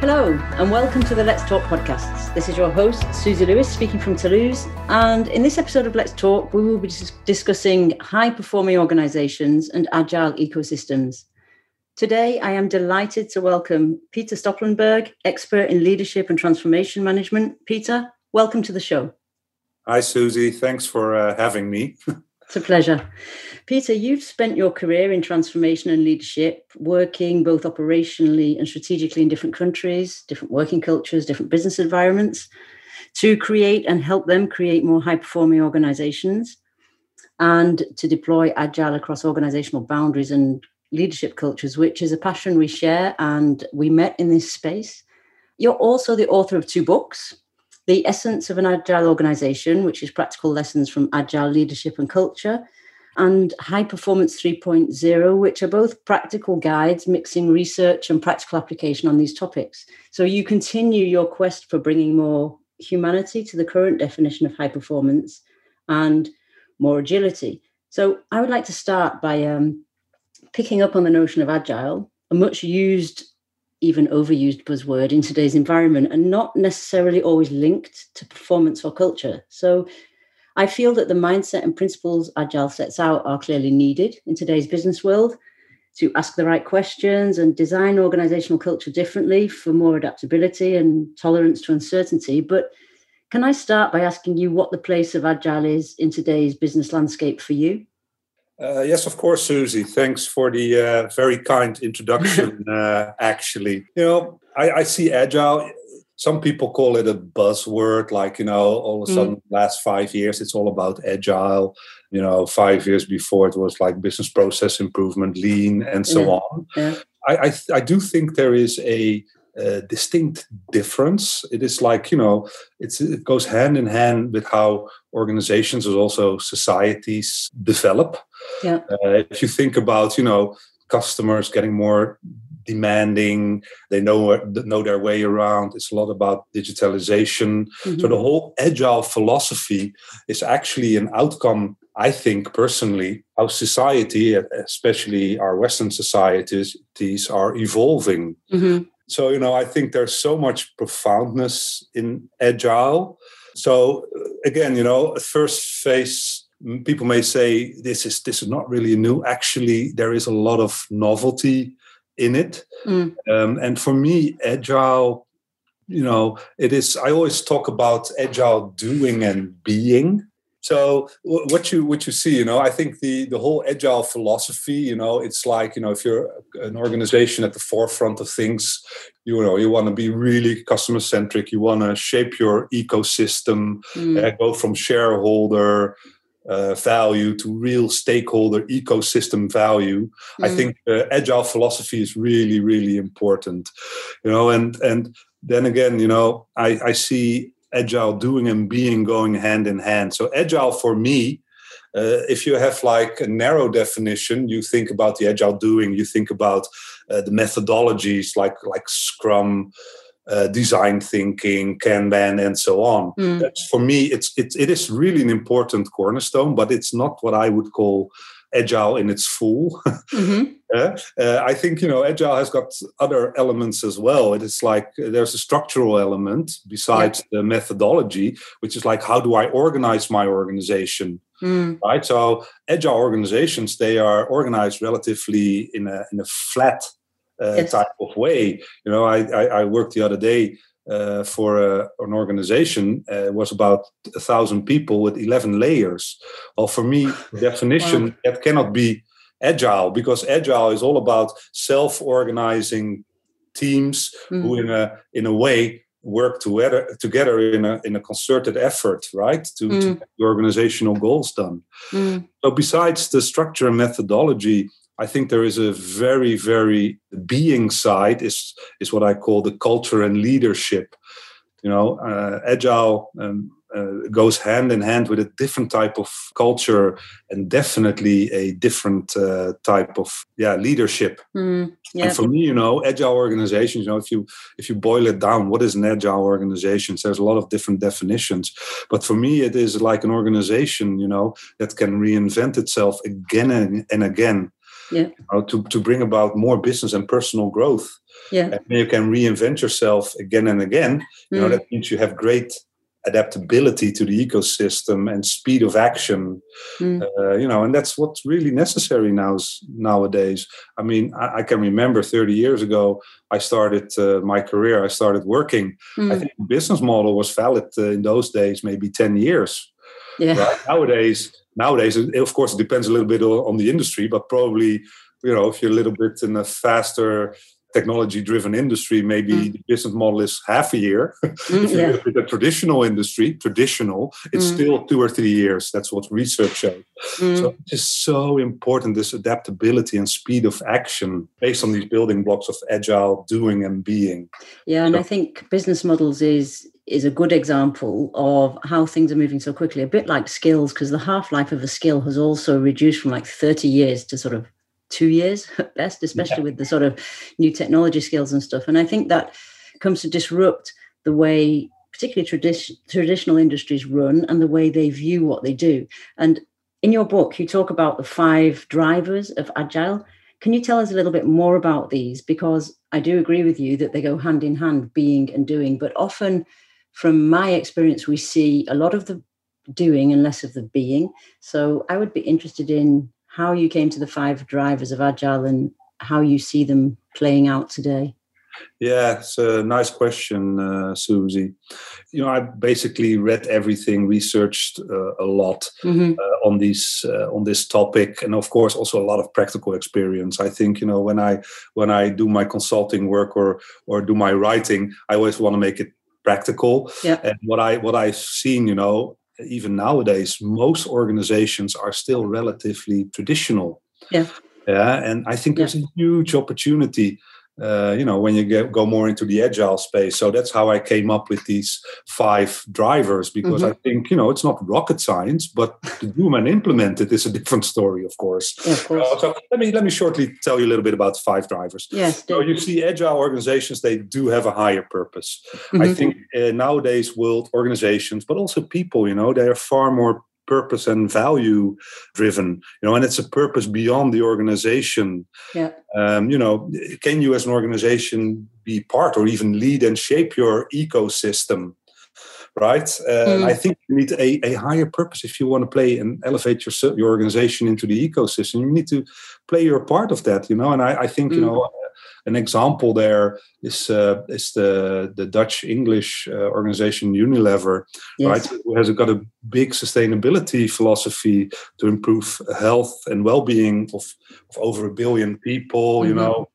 Hello, and welcome to the Let's Talk podcasts. This is your host, Susie Lewis, speaking from Toulouse. And in this episode of Let's Talk, we will be discussing high performing organizations and agile ecosystems. Today, I am delighted to welcome Peter Stoppelenberg, expert in leadership and transformation management. Peter, welcome to the show. Hi, Susie. Thanks for uh, having me. it's a pleasure. Peter, you've spent your career in transformation and leadership, working both operationally and strategically in different countries, different working cultures, different business environments to create and help them create more high performing organizations and to deploy agile across organizational boundaries and leadership cultures, which is a passion we share and we met in this space. You're also the author of two books The Essence of an Agile Organization, which is practical lessons from agile leadership and culture, and High Performance 3.0, which are both practical guides mixing research and practical application on these topics. So you continue your quest for bringing more humanity to the current definition of high performance and more agility. So I would like to start by um, picking up on the notion of agile, a much used, even overused buzzword in today's environment, and not necessarily always linked to performance or culture. So I feel that the mindset and principles Agile sets out are clearly needed in today's business world to ask the right questions and design organizational culture differently for more adaptability and tolerance to uncertainty. But can I start by asking you what the place of Agile is in today's business landscape for you? Uh, yes, of course, Susie. Thanks for the uh, very kind introduction. uh, actually, you know, I, I see Agile some people call it a buzzword like you know all of a mm. sudden mm. last five years it's all about agile you know five years before it was like business process improvement lean and so yeah. on yeah. I, I, I do think there is a, a, distinct difference it is like you know it's it goes hand in hand with how organizations and also societies develop yeah. Uh, if you think about you know customers getting more demanding. They know know their way around. It's a lot about digitalization. Mm-hmm. So the whole agile philosophy is actually an outcome. I think personally, how society, especially our Western societies, are evolving. Mm-hmm. So you know, I think there's so much profoundness in agile. So again, you know, at first phase people may say this is this is not really new actually there is a lot of novelty in it. Mm. Um, and for me, agile, you know, it is. I always talk about agile doing and being. So what you what you see, you know, I think the the whole agile philosophy, you know, it's like you know, if you're an organization at the forefront of things, you know, you want to be really customer centric. You want to shape your ecosystem, mm. uh, go from shareholder uh, value to real stakeholder ecosystem value mm. i think uh, agile philosophy is really really important you know and and then again you know i i see agile doing and being going hand in hand so agile for me uh, if you have like a narrow definition you think about the agile doing you think about uh, the methodologies like like scrum uh, design thinking, Kanban, and so on. Mm. That's, for me, it's it, it is really an important cornerstone, but it's not what I would call agile in its full. Mm-hmm. uh, uh, I think you know agile has got other elements as well. It is like there's a structural element besides yeah. the methodology, which is like how do I organize my organization. Mm. Right, so agile organizations they are organized relatively in a in a flat uh, yes. type of way. You know, I, I, I worked the other day uh, for a, an organization uh, was about a thousand people with 11 layers. Well, for me, definition wow. that cannot be agile because agile is all about self-organizing teams mm. who, in a in a way, work together together in a in a concerted effort, right, to, mm. to get the organizational goals done. Mm. So, besides the structure and methodology, I think there is a very, very being side is is what I call the culture and leadership. You know, uh, agile um, uh, goes hand in hand with a different type of culture and definitely a different uh, type of yeah leadership. Mm, yeah. And for me, you know, agile organizations. You know, if you if you boil it down, what is an agile organization? So There's a lot of different definitions, but for me, it is like an organization, you know, that can reinvent itself again and, and again. Yeah. You know, to to bring about more business and personal growth. Yeah. And you can reinvent yourself again and again. You know, Mm. that means you have great adaptability to the ecosystem and speed of action Mm. uh, you know and that's what's really necessary now nowadays i mean I, I can remember 30 years ago i started uh, my career i started working i Mm. think the business model was valid uh, in those days maybe 10 years Yeah. right? nowadays nowadays of course it depends a little bit on the industry but probably you know if you're a little bit in a faster technology driven industry maybe Mm. the business model is half a year Mm, if you yeah. look at the traditional industry traditional it's Mm. still two or three years that's what research shows Mm. so it's just so important this adaptability and speed of action based on these building blocks of agile doing and being Yeah, and So- I think business models is is a good example of how things are moving so quickly. A bit like skills, because the half life of a skill has also reduced from like thirty years to sort of two years at best, especially with the sort of new technology skills and stuff. And I think that comes to disrupt the way, particularly tradition, traditional industries run and the way they view what they do. And in your book, you talk about the five drivers of agile. Can you tell us a little bit more about these? Because I do agree with you that they go hand in hand, being and doing. But often, from my experience, we see a lot of the doing and less of the being. So I would be interested in how you came to the five drivers of Agile and how you see them playing out today. yeah it's a nice question uh, susie you know i basically read everything researched uh, a lot Mm-hmm. uh, on these uh, on this topic and of course also a lot of practical experience i think you know when i when i do my consulting work or or do my writing i always want to make it practical Yeah. and what i what i've seen you know even nowadays most organizations are still relatively traditional Yeah. yeah and i think there's a huge opportunity uh, you know when you get, go more into the agile space so that's how i came up with these five drivers because i think you know it's not rocket science but to do and implement it is a different story of course of course. Uh, so let me let me shortly tell you a little bit about five drivers yes. so you see agile organizations they do have a higher purpose I Mhm. think uh, nowadays world organizations, but also people, you know, they are far more purpose and value driven, you know, and it's a purpose beyond the organization. Yeah. Um, you know, can you as an organization be part or even lead and shape your ecosystem? Right. Uh, Mm. I think you need a, a higher purpose if you want to play and elevate your, your organization into the ecosystem. You need to play your part of that, you know. And I, I think, you Mm. know, an example there is uh, is the the Dutch English uh, organization Unilever, Yes. right? Who has got a big sustainability philosophy to improve health and well-being of, of over a billion people. You Mhm. know,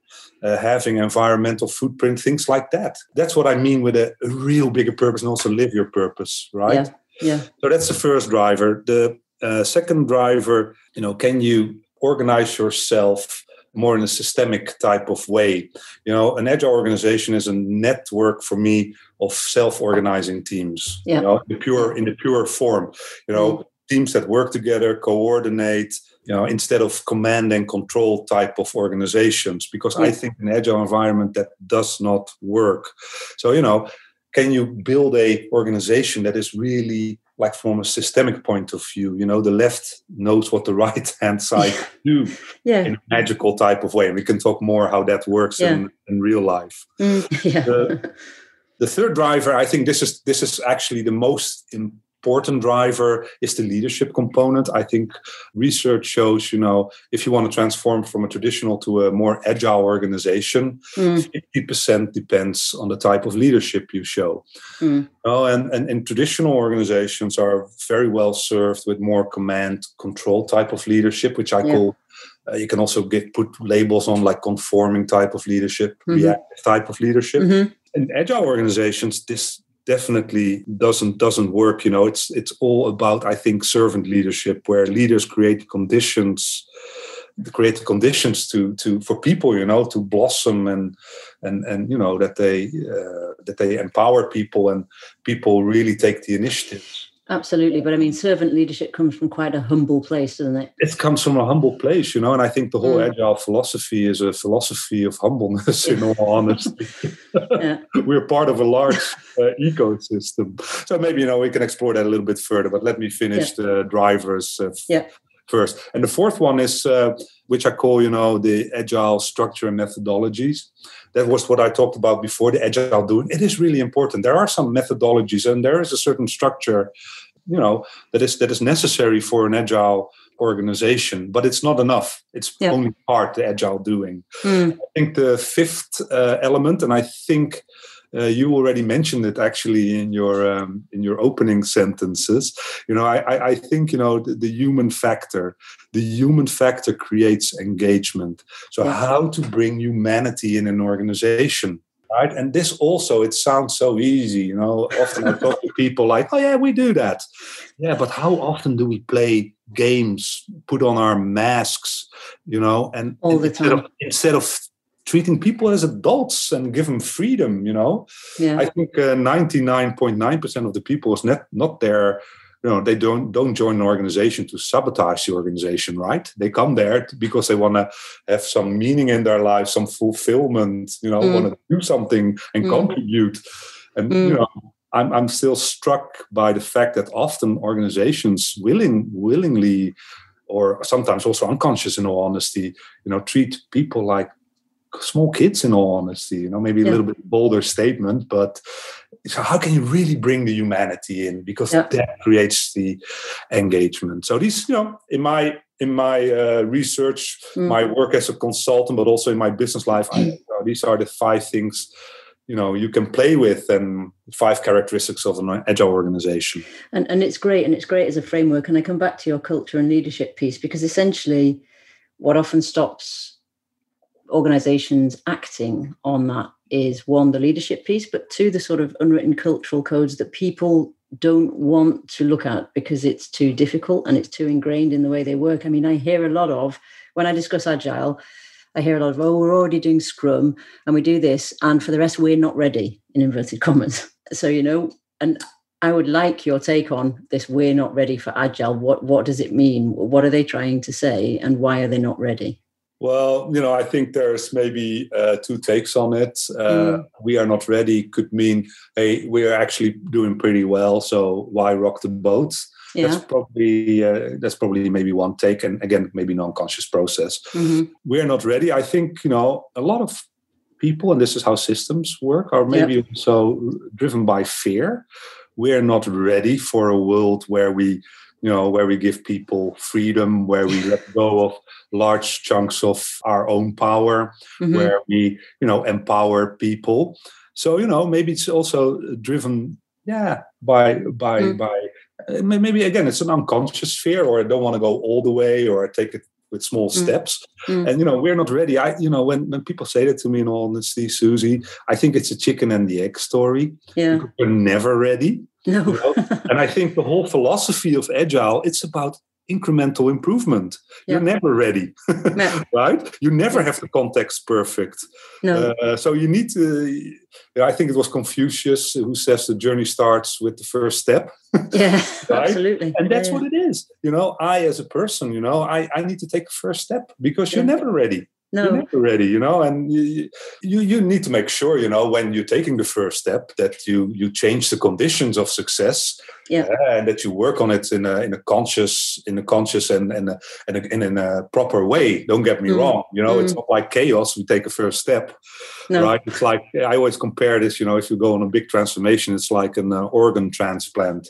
uh, having environmental footprint, things like that. That's what I mean with a, a real bigger purpose and also live your purpose, right? Yeah. So that's the first driver. The uh, second driver, you know, can you organize yourself more in a systemic type of way? You know, an agile organization is a network for me of self-organizing teams. Yeah. You know, in the pure in the pure form. You know, mm-hmm. teams that work together, coordinate. You know, instead of command and control type of organizations, because I think in agile environment that does not work. So you know, can you build a organization that is really like from a systemic point of view you know the left knows what the right hand side do Yeah. in a magical type of way and we can talk more how that works Yeah. in, in real life Mm, yeah. The- the third driver i think this is this is actually the most important driver is the leadership component i think research shows you know if you want to transform from a traditional to a more agile organization Mm, 50% depends on the type of leadership you show. Mm. Oh, and, and, and traditional organizations are very well served with more command control type of leadership, which I Yeah. call, uh, you can also get put labels on like conforming type of leadership, Mhm. reactive type of leadership. mhm. In agile organizations, this definitely doesn't doesn't work. You know it's it's all about i think servant leadership where leaders create conditions create conditions to to for people you know to blossom and and and you know that they uh, that they empower people and people really take the initiative Absolutely, but I mean, servant leadership comes from quite a humble place, doesn't it? It comes from a humble place, you know, and I think the whole mm. agile philosophy is a philosophy of humbleness. In all honesty, we're part of a large uh, ecosystem, so maybe you know we can explore that a little bit further. But let me finish yeah. the drivers uh, yeah. First, and the fourth one is uh, which I call, you know, the agile structure and methodologies. That was what I talked about before, the agile doing. It is really important. There are some methodologies and there is a certain structure, you know, that is that is necessary for an agile organization, but it's not enough. It's yeah. only part the agile doing. Mm. I think the fifth uh, element, and I think uh, you already mentioned it actually in your um, in your opening sentences. You know, I, I think you know the, the, human factor. The human factor creates engagement. So how to bring humanity in an organization? Right, and this also it sounds so easy. You know, often I talk to people like, "Oh yeah, we do that." Yeah, but how often do we play games, put on our masks? You know, and all the time instead of, instead of treating people as adults and give them freedom you know yeah. i think uh, 99.9% of the people is not not there you know they don't don't join an organization to sabotage the organization right they come there because they want to have some meaning in their life some fulfillment you know mm. want to do something and mm. contribute and mm. you know I'm, I'm still struck by the fact that often organizations willing willingly or sometimes also unconscious in all honesty you know treat people like small kids in all honesty you know maybe a little bit bolder statement but so how can you really bring the humanity in? Because yeah. that creates the engagement. So these you know in my in my uh, research mm. my work as a consultant but also in my business life I, you know, these are the five things you know you can play with and five characteristics of an agile organization. And and it's great and it's great as a framework. And i come back to your culture and leadership piece because essentially what often stops organizations acting on that is one, the leadership piece, but two, the sort of unwritten cultural codes that people don't want to look at because it's too difficult and it's too ingrained in the way they work. I mean, I hear a lot of, when I discuss agile, I hear a lot of, oh, we're already doing Scrum and we do this, and for the rest, we're not ready, in inverted commas. So, you know, and I would like your take on this. We're not ready for agile. What what does it mean? What are they trying to say, and why are they not ready? Well, you know, I think there's maybe uh, two takes on it. Uh, mm. We are not ready could mean, hey, we are actually doing pretty well, so why rock the boat? Yeah. That's probably uh, that's probably maybe one take, and again, maybe non-conscious process. Mm-hmm. We're not ready. I think you know a lot of people, and this is how systems work, are maybe yep. also driven by fear. We're not ready for a world where we you know where we give people freedom where we let go of large chunks of our own power mm-hmm. where we you know empower people so you know maybe it's also driven yeah by by mm. by uh, maybe again it's an unconscious fear or i don't want to go all the way or i take it with small mm. steps mm. and you know we're not ready i you know when when people say that to me in all honesty susie i think it's a chicken and the egg story yeah we're never ready no. You know? and I think the whole philosophy of agile, it's about incremental improvement. Yeah. You're never ready, no. right? You never have the context perfect. No. Uh, so you need to. I think it was Confucius who says the journey starts with the first step. Yeah, right? absolutely. And that's yeah, what it is. You know, I as a person, you know, I, I need to take a first step because you're never ready no. you're never ready you know and you, you you need to make sure you know when you're taking the first step that you you change the conditions of success yeah. And that you work on it in a in a conscious in a conscious and and a, and, a, and in a proper way don't get me mm. wrong you know mm. it's not like chaos we take a first step no. right? It's like i always compare this you know if you go on a big transformation it's like an uh, organ transplant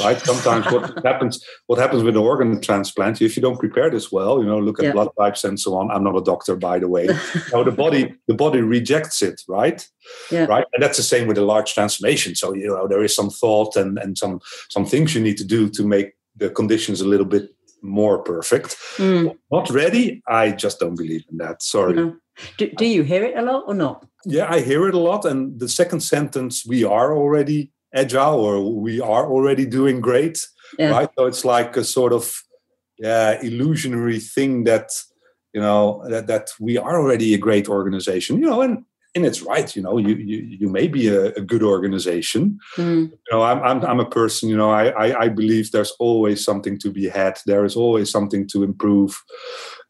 right? Sometimes what happens what happens with an organ transplant if you don't prepare this well you know look at yeah. blood types and so on. I'm not a doctor by the way. Now the body the body rejects it right? Yeah. right? And that's the same with a large transformation. So you know there is some thought and and some some things you need to do to make the conditions a little bit more perfect. Mm. not ready? I just don't believe in that. Sorry. No. Do, do you hear it a lot or not yeah i hear it a lot and the second sentence we are already agile or we are already doing great yeah. right so it's like a sort of yeah illusionary thing that you know that, that we are already a great organization you know and and it's right you know you you, you may be a, a good organization mm. you know I'm, I'm i'm a person you know I, I i believe there's always something to be had there is always something to improve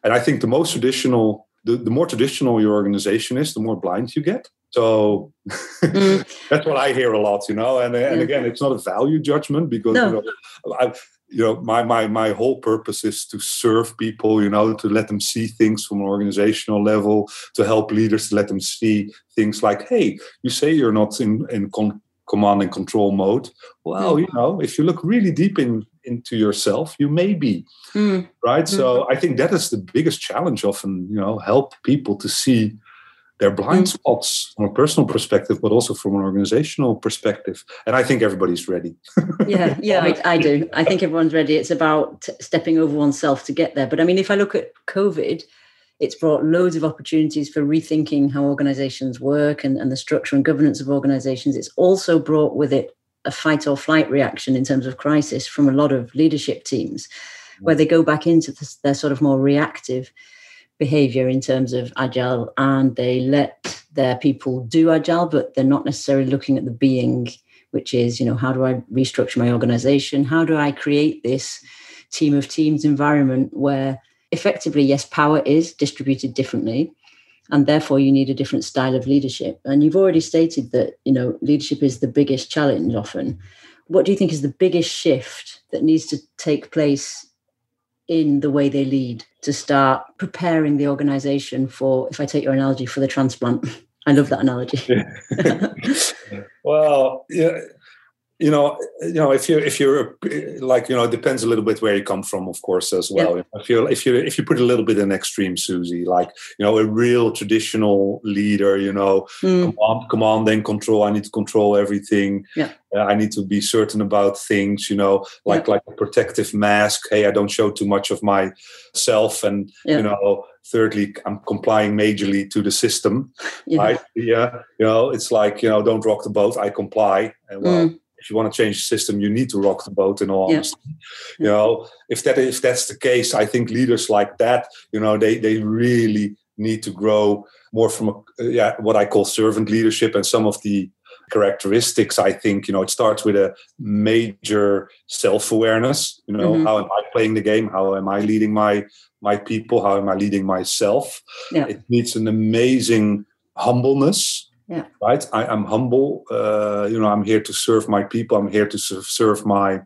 and i think the most traditional the, the more traditional your organization is the more blind you get so mm. that's what I hear a lot, you know. And and again, it's not a value judgment because no. you know, I, you know, my my my whole purpose is to serve people, you know, to let them see things from an organizational level, to help leaders to let them see things like, hey, you say you're not in in con- command and control mode. Well, mm. you know, if you look really deep in into yourself, you may be. Mm. Right. Mm. So I think that is the biggest challenge often, you know, help people to see their blind mm. spots from a personal perspective, but also from an organizational perspective. And I think everybody's ready. yeah, yeah, I, I, do. I think everyone's ready. It's about t- stepping over oneself to get there. But I mean, if I look at COVID, it's brought loads of opportunities for rethinking how organizations work and, and the structure and governance of organizations. It's also brought with it a fight or flight reaction in terms of crisis from a lot of leadership teams, where they go back into this, their sort of more reactive behavior in terms of agile and they let their people do agile but they're not necessarily looking at the being which is you know how do i restructure my organization? How do i create this team of teams environment where effectively yes power is distributed differently and therefore you need a different style of leadership and you've already stated that you know leadership is the biggest challenge often what do you think is the biggest shift that needs to take place in the way they lead to start preparing the organization for, if I take your analogy, for the transplant. I love that analogy. well, yeah, you know, you know, if you if you're like, you know, it depends a little bit where you come from, of course, as well. If you if you if you put a little bit in extreme, Susie, like you know, a real traditional leader, you know, mm. command, command and control. I need to control everything. Yeah. Uh, I need to be certain about things, you know, like yeah. like a protective mask. Hey, I don't show too much of myself, and yeah. you know, thirdly, I'm complying majorly to the system. Yeah. Right? Yeah. You know, it's like you know, don't rock the boat. I comply, and well. Mm if you want to change the system, you need to rock the boat. In all yeah. honesty, you know, if that if that's the case, I think leaders like that, you know, they they really need to grow more from a, yeah what I call servant leadership and some of the characteristics i think you know it starts with a major self-awareness you know mm-hmm. how am i playing the game how am i leading my my people how am i leading myself yeah. it needs an amazing humbleness yeah. right? I, am humble. Uh, you know i'm here to serve my people. I'm here to serve my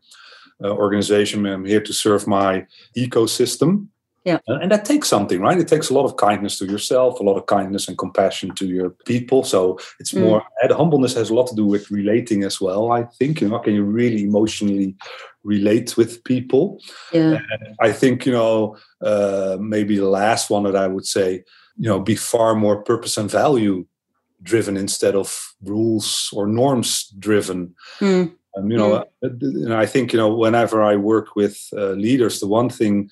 uh, organization. I'm here to serve my ecosystem. Yeah. Uh, and that takes something right? It takes a lot of kindness to yourself a lot of kindness and compassion to your people. So it's mm. more and humbleness has a lot to do with relating as well i think. You know can you really emotionally relate with people? Yeah. And i think you know uh, maybe the last one that i would say you know be far more purpose and value driven instead of rules or norms driven. Mm. Um, you know, mm. I think you know whenever I work with uh, leaders, the one thing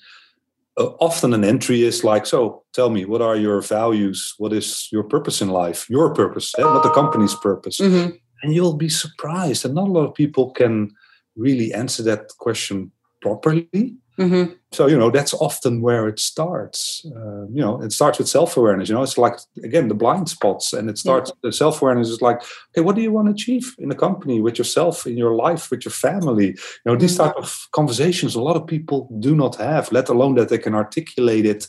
uh, often an entry is like, so tell me, what are your values? What is your purpose in life? Your purpose, eh? not the company's purpose. Mm-hmm. And you'll be surprised, and not a lot of people can really answer that question properly. Mm-hmm. So you know that's often where it starts. Uh, you know, it starts with self awareness. You know, it's like again the blind spots, and it starts. Yeah. The self awareness is like, okay, what do you want to achieve in the company, with yourself, in your life, with your family? You know, these mm-hmm. type of conversations a lot of people do not have, let alone that they can articulate it,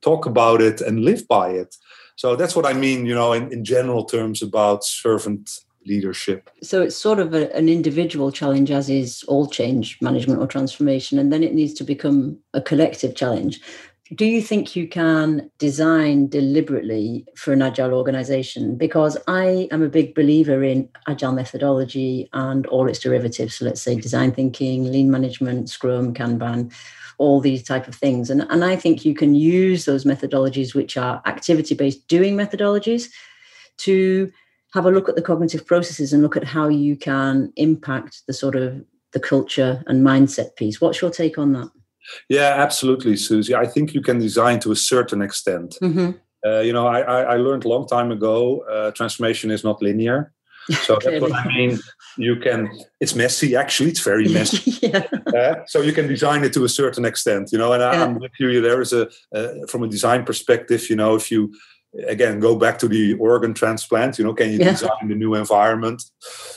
talk about it, and live by it. So that's what I mean. You know, in, in general terms about servant leadership. So it's sort of a, an individual challenge, as is all change management or transformation, and then it needs to become a collective challenge. Do you think you can design deliberately for an agile organization? Because I am a big believer in agile methodology and all its derivatives. So let's say design thinking, lean management, Scrum, Kanban, all these type of things. And, and I think you can use those methodologies, which are activity-based doing methodologies, to have a look at the cognitive processes and look at how you can impact the sort of the culture and mindset piece. What's your take on that? Yeah, absolutely, Susie. I think you can design to a certain extent. Mm-hmm. Uh, you know, I, I, learned a long time ago uh, transformation is not linear. So that's what I mean. You can. It's messy. Actually, it's very messy. yeah. uh, so you can design it to a certain extent. You know, and I, am with you. There is a uh, from a design perspective. You know, if you again go back to the organ transplant you know can you yeah. design the new environment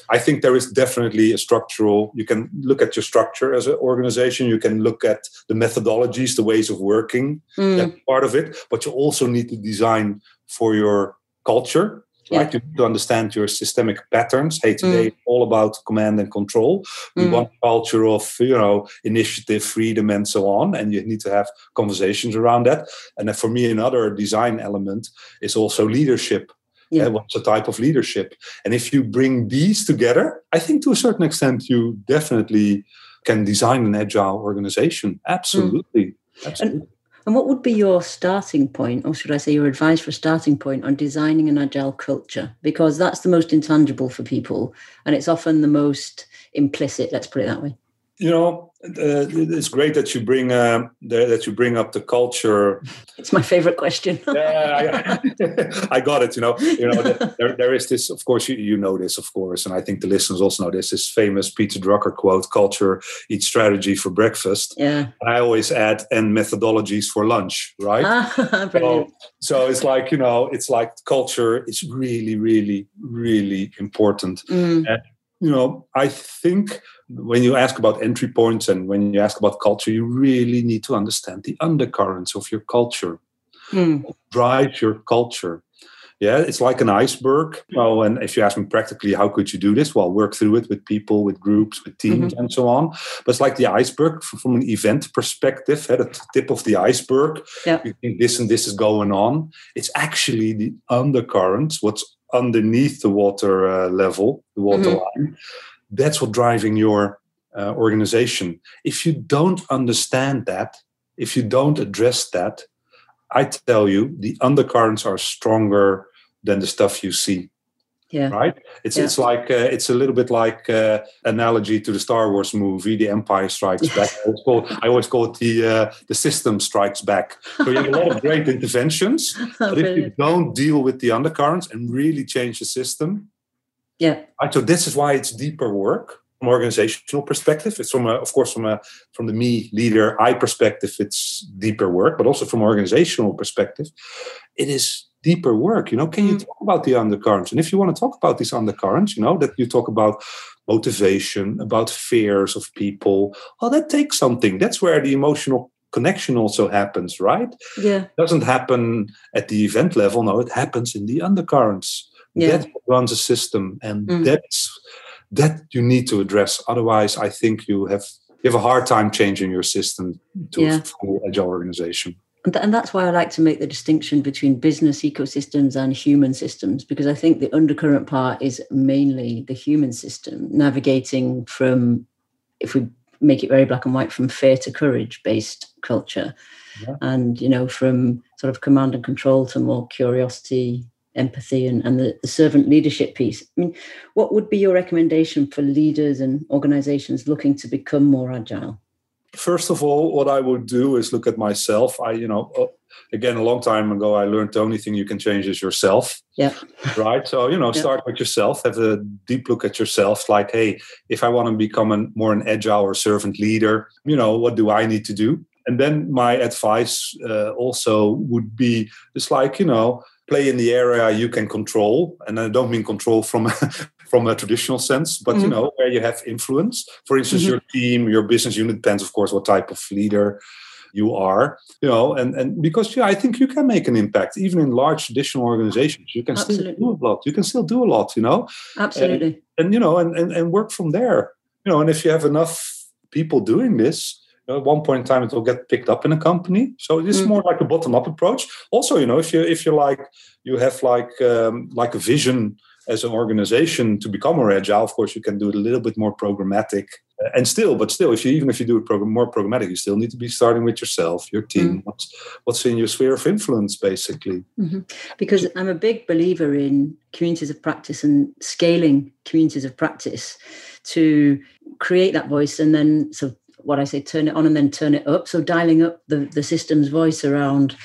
i think there is definitely a structural you can look at your structure as an organization you can look at the methodologies the ways of working mm. that's part of it but you also need to design for your culture right? You need to understand your systemic patterns. Hey, today mm. all about command and control. We mm. want a culture of you know initiative, freedom, and so on. And you need to have conversations around that. And then for me, another design element is also leadership. Yeah. what's the type of leadership? And if you bring these together, I think to a certain extent you definitely can design an agile organization. Absolutely. Mm. Absolutely. And and what would be your starting point, or should I say your advice for starting point on designing an agile culture? Because that's the most intangible for people and it's often the most implicit, let's put it that way. You know, uh, it's great that you bring uh, that you bring up the culture. It's my favorite question. yeah, I, I, got it. You know, you know, there, there is this. Of course, you, you know this, of course, and I think the listeners also know this. This famous Peter Drucker quote: "Culture eats strategy for breakfast." Yeah. I always add and methodologies for lunch. Right. so, so it's like you know, it's like culture is really, really, really important. Mm. And, you know, I think when you ask about entry points and when you ask about culture, you really need to understand the undercurrents of your culture. Mm. Drives your culture. Yeah, it's like an iceberg. Well, and if you ask me practically, how could you do this? Well, work through it with people, with groups, with teams, mm-hmm. and so on. But it's like the iceberg from an event perspective, at the tip of the iceberg. Yeah. You think this and this is going on. It's actually the undercurrents, what's underneath the water uh, level, the water mm-hmm. line. That's what driving your uh, organization. If you don't understand that, if you don't address that, I tell you, the undercurrents are stronger than the stuff you see. Yeah. Right. It's yeah. it's like uh, it's a little bit like uh, analogy to the Star Wars movie, The Empire Strikes Back. I always call, I always call it the uh, the system strikes back. So you have a lot of great interventions, but if you don't deal with the undercurrents and really change the system, yeah. Right, so this is why it's deeper work from organizational perspective. It's from a, of course from a from the me leader I perspective. It's deeper work, but also from organizational perspective, it is deeper work you know can you mm. talk about the undercurrents and if you want to talk about these undercurrents you know that you talk about motivation about fears of people well that takes something that's where the emotional connection also happens right yeah it doesn't happen at the event level no it happens in the undercurrents yeah. that runs a system and mm. that's that you need to address otherwise i think you have you have a hard time changing your system to yeah. a full agile organization and that's why I like to make the distinction between business ecosystems and human systems, because I think the undercurrent part is mainly the human system navigating from, if we make it very black and white, from fear to courage based culture. Yeah. And, you know, from sort of command and control to more curiosity, empathy, and, and the, the servant leadership piece. I mean, what would be your recommendation for leaders and organizations looking to become more agile? first of all, what I would do is look at myself. I, you know, uh, again, a long time ago, I learned the only thing you can change is yourself. Yeah. Right. So, you know, yeah. start with yourself, have a deep look at yourself. Like, hey, if I want to become a, more an agile or servant leader, you know, what do I need to do? And then my advice uh, also would be just like, you know, play in the area you can control. And I don't mean control from from a traditional sense, but mm-hmm. you know where you have influence. For instance, mm-hmm. your team, your business unit depends, of course, what type of leader you are. You know, and and because yeah, I think you can make an impact even in large traditional organizations. You can Absolutely. still do a lot. You can still do a lot. You know, Absolutely. And, and you know, and, and and work from there. You know, and if you have enough people doing this, you know, at one point in time it will get picked up in a company so this is more like a bottom up approach also you know if you if you like you have like um, like a vision as an organization to become more agile, of course, you can do it a little bit more programmatic. Uh, and still, but still, if you even if you do it program, more programmatic, you still need to be starting with yourself, your team, mm. what's what's in your sphere of influence, basically. Mm-hmm. Because I'm a big believer in communities of practice and scaling communities of practice to create that voice, and then so what I say, turn it on and then turn it up. So dialing up the the system's voice around,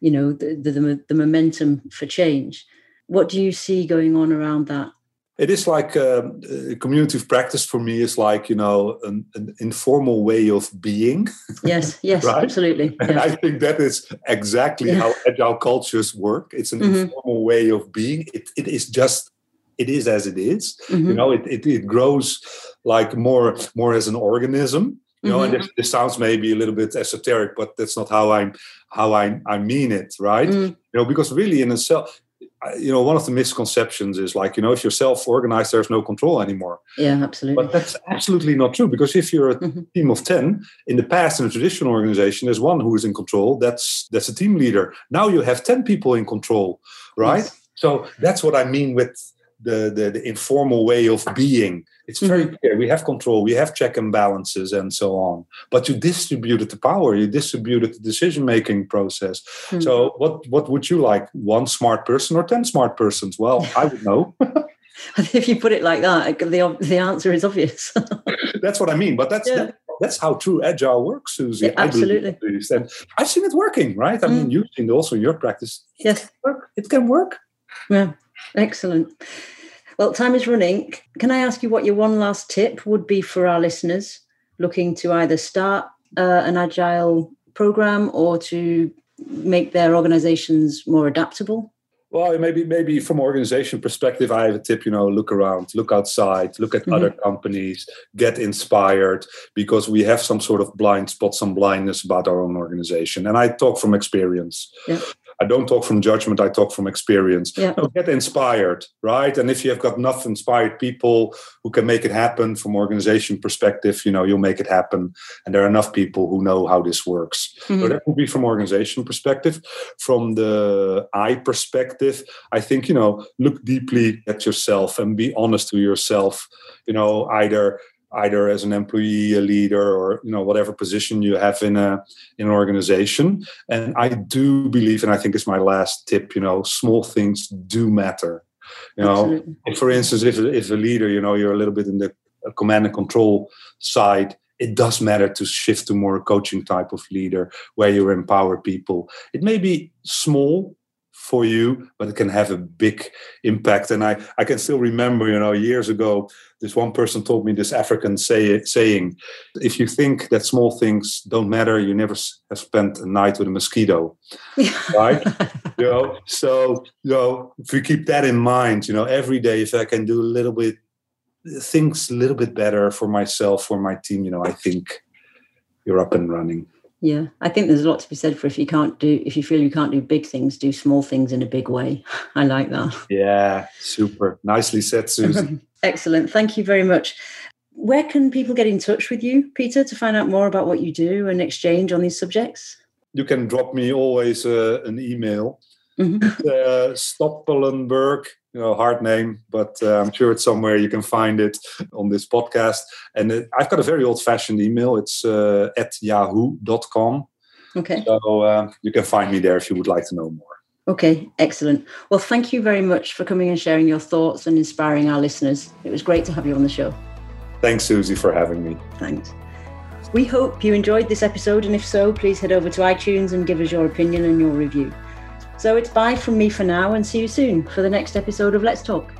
you know, the the, the, momentum for change what do you see going on around that? it is like um, a community of practice for me is like you know an, an informal way of being yes yes right? absolutely and i think that is exactly yeah. how agile cultures work it's an mm-hmm. informal way of being it, it is just it is as it is. Mm-hmm. you know it, it, it grows like more more as an organism you know mm-hmm. and this, this, sounds maybe a little bit esoteric but that's not how I'm how i i mean it right mm. you know because really in itself you know one of the misconceptions is like you know if you're self-organized there's no control anymore yeah absolutely but that's absolutely not true because if you're a mm-hmm. team of 10 in the past in a traditional organization there's one who is in control that's that's a team leader now you have 10 people in control right yes. so that's what i mean with the, the, the informal way of being. It's very mm-hmm. clear. We have control, we have check and balances, and so on. But you distributed the power, you distributed the decision making process. Mm-hmm. So, what what would you like? One smart person or ten smart persons? Well, I would know. if you put it like that, the the answer is obvious. that's what I mean. But that's yeah. that, that's how true agile works, Susie. Yeah, absolutely. And I've seen it working, right? I mm. mean, you've seen also your practice. Yes, it can work. It can work. Yeah. Excellent. Well, time is running. Can I ask you what your one last tip would be for our listeners looking to either start uh, an agile program or to make their organizations more adaptable? Well, maybe maybe from organization perspective, I have a tip. You know, look around, look outside, look at mm-hmm. other companies, get inspired because we have some sort of blind spot, some blindness about our own organization. And I talk from experience. Yeah. I don't talk from judgment, I talk from experience. Yeah. get inspired, right? And if you have got enough inspired people who can make it happen from organization perspective, you know, you'll make it happen. And there are enough people who know how this works. Mm-hmm. So that would be from organization perspective. From the I perspective, I think, you know, look deeply at yourself and be honest to yourself. You know, either either as an employee, a leader, or you know whatever position you have in a in an organization. And I do believe, and I think it's my last tip. You know, small things do matter. You know, for instance, if if a leader, you know, you're a little bit in the uh, command and control side. It does matter to shift to more coaching type of leader where you empower people. It may be small, for you, but it can have a big impact. And I, I can still remember, you know, years ago, this one person told me this African say, saying, if you think that small things don't matter, you never have spent a night with a mosquito. right? you know, so, you know, if we keep that in mind, you know, every day, if I can do a little bit, things a little bit better for myself, for my team, you know, I think you're up and running. Yeah, I think there's a lot to be said for if you can't do if you feel you can't do big things, do small things in a big way. I like that. Yeah, super. Nicely said, Susan. Excellent. Thank you very much. Where can people get in touch with you, Peter, to find out more about what you do and exchange on these subjects? You can drop me always uh, an email. Mm-hmm. Uh, Stoppelenberg you know, hard name, but uh, I'm sure it's somewhere you can find it on this podcast. And it, I've got a very old fashioned email. It's uh, at yahoo.com. Okay. So uh, you can find me there if you would like to know more. Okay, excellent. Well, thank you very much for coming and sharing your thoughts and inspiring our listeners. It was great to have you on the show. Thanks, Susie, for having me. Thanks. We hope you enjoyed this episode, and if so, please head over to iTunes and give us your opinion and your review. So it's bye from me for now and see you soon for the next episode of Let's Talk.